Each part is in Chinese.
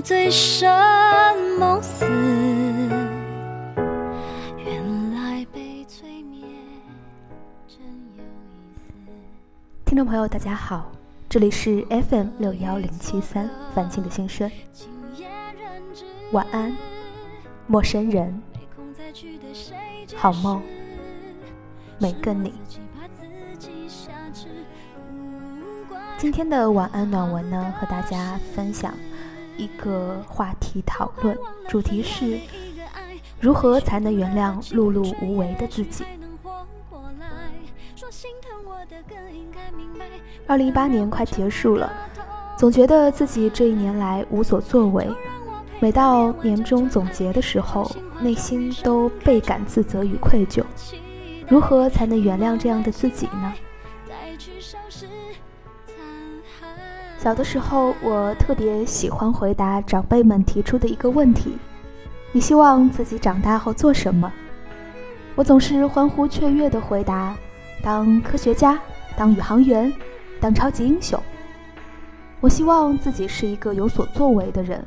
醉生梦死。原来被催眠真有意思。听众朋友，大家好，这里是 FM 六幺零七三范静的心声，晚安，陌生人，没空再去对谁解好梦释每个你。自己把自己挟持不管今天的晚安暖文呢，和大家分享一个话题讨论，主题是如何才能原谅碌碌无为的自己。能活过来说心疼我的更应该明白二零一八年快结束了，总觉得自己这一年来无所作为，每到年终总结的时候，内心都倍感自责与愧疚。如何才能原谅这样的自己呢？小的时候，我特别喜欢回答长辈们提出的一个问题：你希望自己长大后做什么？我总是欢呼雀跃地回答：当科学家，当宇航员，当超级英雄。我希望自己是一个有所作为的人，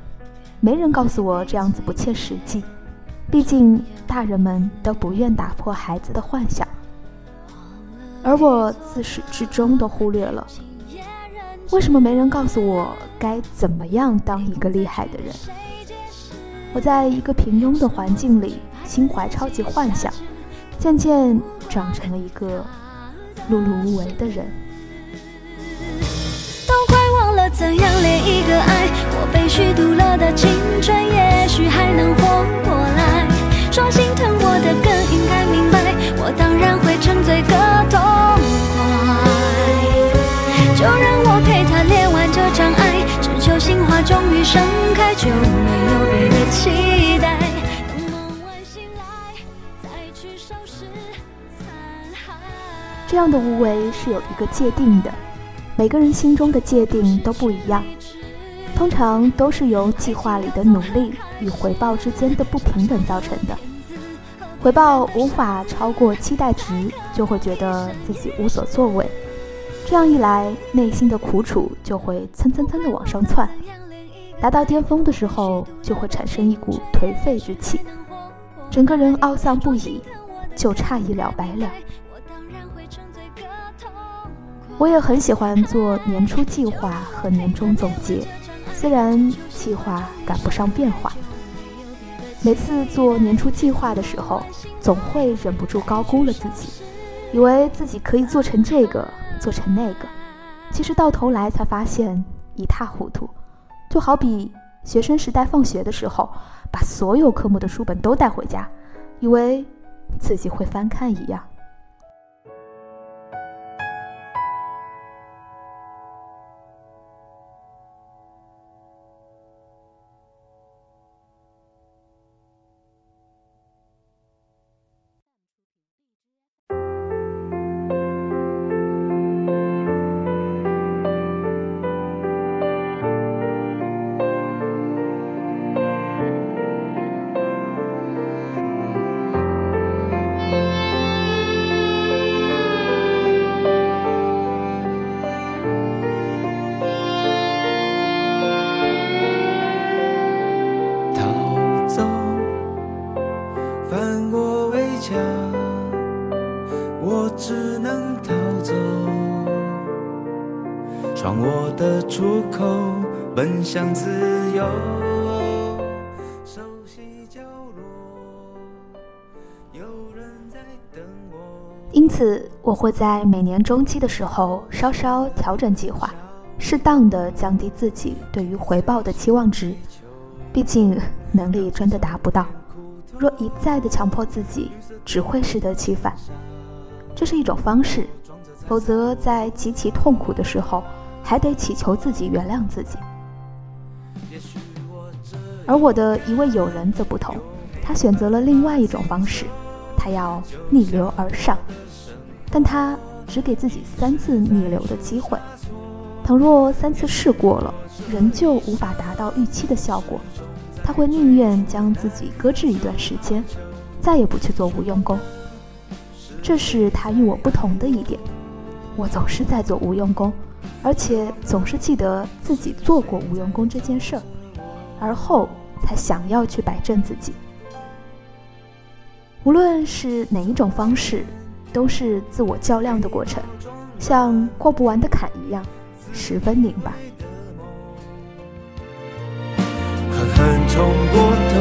没人告诉我这样子不切实际。毕竟大人们都不愿打破孩子的幻想，而我自始至终都忽略了。为什么没人告诉我该怎么样当一个厉害的人？我在一个平庸的环境里，心怀超级幻想，渐渐长成了一个碌碌无为的人。都快忘了怎样恋一个爱，我被虚度了的青春，也许还能活过来。说心疼我的更应该明白，我当然会沉醉个盛开，就没有别的期待。等梦完醒来，再去收拾残骸。这样的无为是有一个界定的，每个人心中的界定都不一样，通常都是由计划里的努力与回报之间的不平等造成的。回报无法超过期待值，就会觉得自己无所作为。这样一来，内心的苦楚就会蹭蹭蹭的往上窜，达到巅峰的时候，就会产生一股颓废之气，整个人懊丧不已，就差一了百了。我也很喜欢做年初计划和年终总结，虽然计划赶不上变化。每次做年初计划的时候，总会忍不住高估了自己，以为自己可以做成这个，做成那个，其实到头来才发现一塌糊涂。就好比学生时代放学的时候，把所有科目的书本都带回家，以为自己会翻看一样。由。熟悉角落，有人在等我。因此，我会在每年中期的时候稍稍调整计划，适当的降低自己对于回报的期望值。毕竟能力真的达不到，若一再的强迫自己，只会适得其反。这是一种方式，否则在极其痛苦的时候，还得祈求自己原谅自己。而我的一位友人则不同，他选择了另外一种方式，他要逆流而上，但他只给自己三次逆流的机会。倘若三次试过了，仍旧无法达到预期的效果，他会宁愿将自己搁置一段时间，再也不去做无用功。这是他与我不同的一点。我总是在做无用功，而且总是记得自己做过无用功这件事儿，而后才想要去摆正自己。无论是哪一种方式，都是自我较量的过程，像过不完的坎一样。十分拧巴。狠狠冲过头，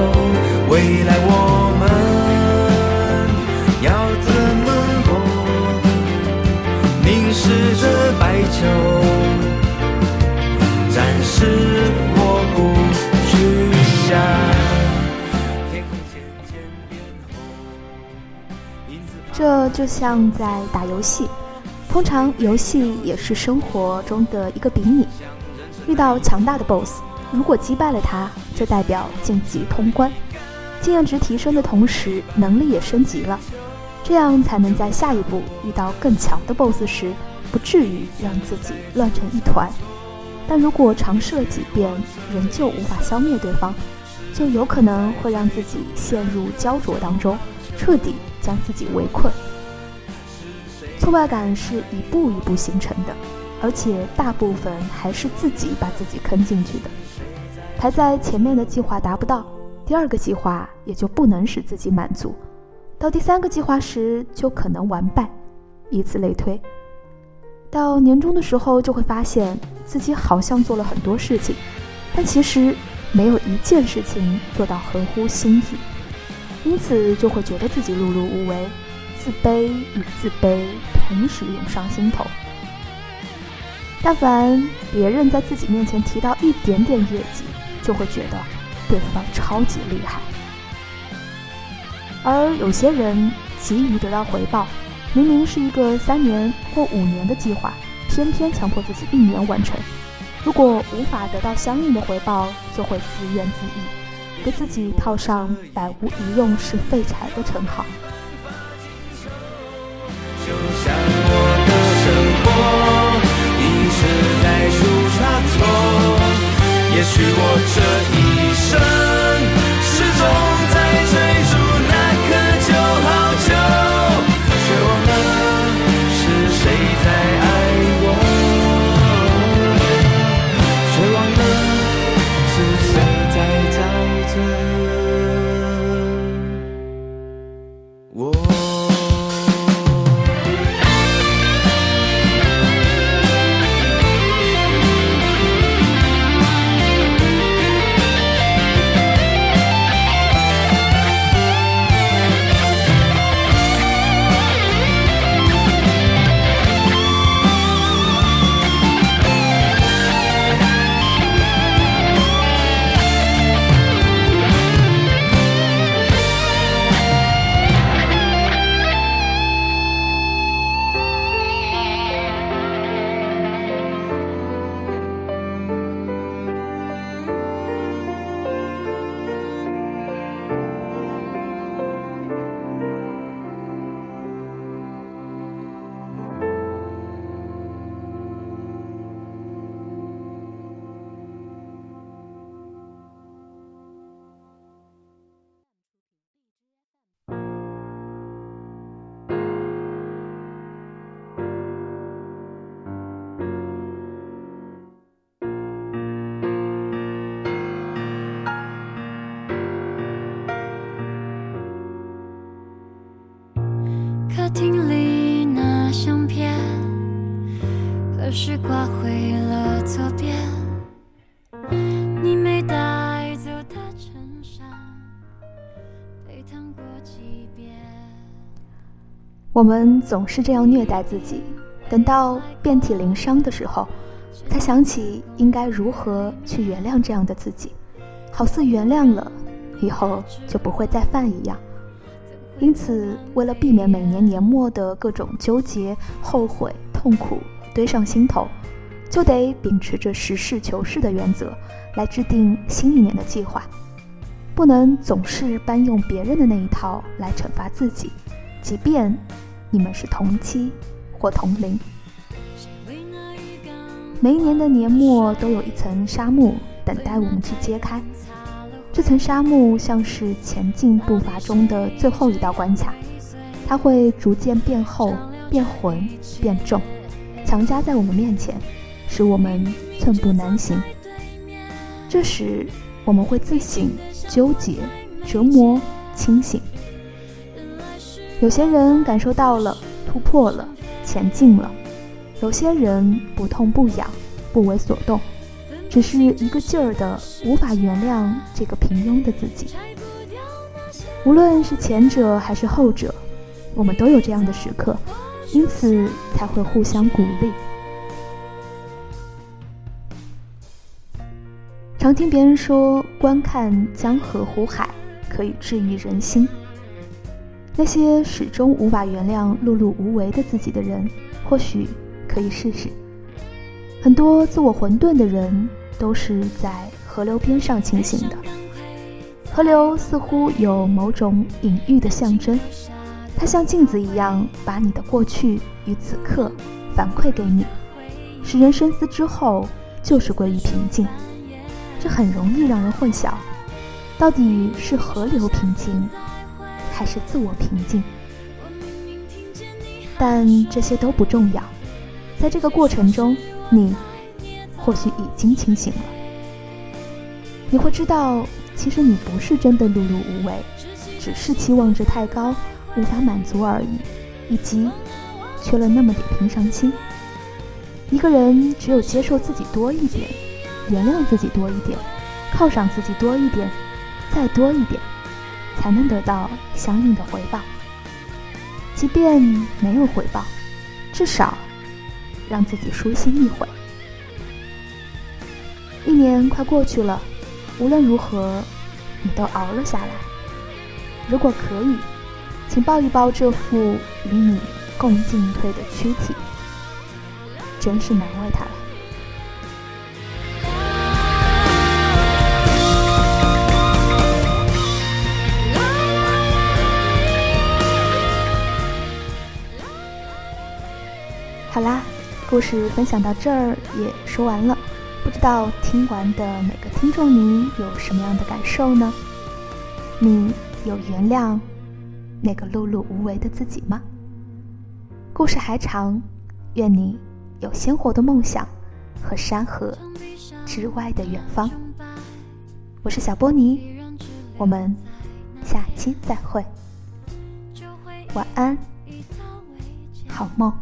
未来我们要怎么活？凝视着白秋，暂时这就像在打游戏。通常游戏也是生活中的一个比拟，遇到强大的 BOSS，如果击败了他，就代表晋级通关，经验值提升的同时，能力也升级了，这样才能在下一步遇到更强的 BOSS 时，不至于让自己乱成一团。但如果尝试了几遍，仍旧无法消灭对方，就有可能会让自己陷入焦灼当中，彻底将自己围困。挫败感是一步一步形成的，而且大部分还是自己把自己坑进去的。排在前面的计划达不到，第二个计划也就不能使自己满足，到第三个计划时就可能完败，以此类推。到年终的时候，就会发现自己好像做了很多事情，但其实没有一件事情做到合乎心意，因此就会觉得自己碌碌无为。自卑与自卑同时涌上心头。但凡别人在自己面前提到一点点业绩，就会觉得对方超级厉害。而有些人急于得到回报，明明是一个三年或五年的计划，偏偏强迫自己一年完成。如果无法得到相应的回报，就会自怨自艾，给自己套上“百无一用是废柴”的称号。也许我这一生。我们总是这样虐待自己，等到遍体鳞伤的时候，才想起应该如何去原谅这样的自己，好似原谅了，以后就不会再犯一样。因此，为了避免每年年末的各种纠结、后悔、痛苦堆上心头，就得秉持着实事求是的原则来制定新一年的计划。不能总是搬用别人的那一套来惩罚自己，即便你们是同期或同龄。每一年的年末都有一层纱幕等待我们去揭开，这层纱幕像是前进步伐中的最后一道关卡，它会逐渐变厚、变浑、变重，强加在我们面前，使我们寸步难行。这时，我们会自省、纠结、折磨、清醒。有些人感受到了，突破了，前进了。有些人不痛不痒，不为所动，只是一个劲儿的无法原谅这个平庸的自己。无论是前者还是后者，我们都有这样的时刻，因此才会互相鼓励。常听别人说，观看江河湖海可以治愈人心。那些始终无法原谅碌碌无为的自己的人，或许。可以试试。很多自我混沌的人都是在河流边上清醒的。河流似乎有某种隐喻的象征，它像镜子一样，把你的过去与此刻反馈给你，使人深思之后就是归于平静。这很容易让人混淆，到底是河流平静，还是自我平静？但这些都不重要。在这个过程中，你或许已经清醒了。你会知道，其实你不是真的碌碌无为，只是期望值太高，无法满足而已，以及缺了那么点平常心。一个人只有接受自己多一点，原谅自己多一点，犒赏自己多一点，再多一点，才能得到相应的回报。即便没有回报，至少。让自己舒心一回。一年快过去了，无论如何，你都熬了下来。如果可以，请抱一抱这副与你共进退的躯体，真是难为他了。故事分享到这儿也说完了，不知道听完的每个听众你有什么样的感受呢？你有原谅那个碌碌无为的自己吗？故事还长，愿你有鲜活的梦想和山河之外的远方。我是小波尼，我们下期再会，晚安，好梦。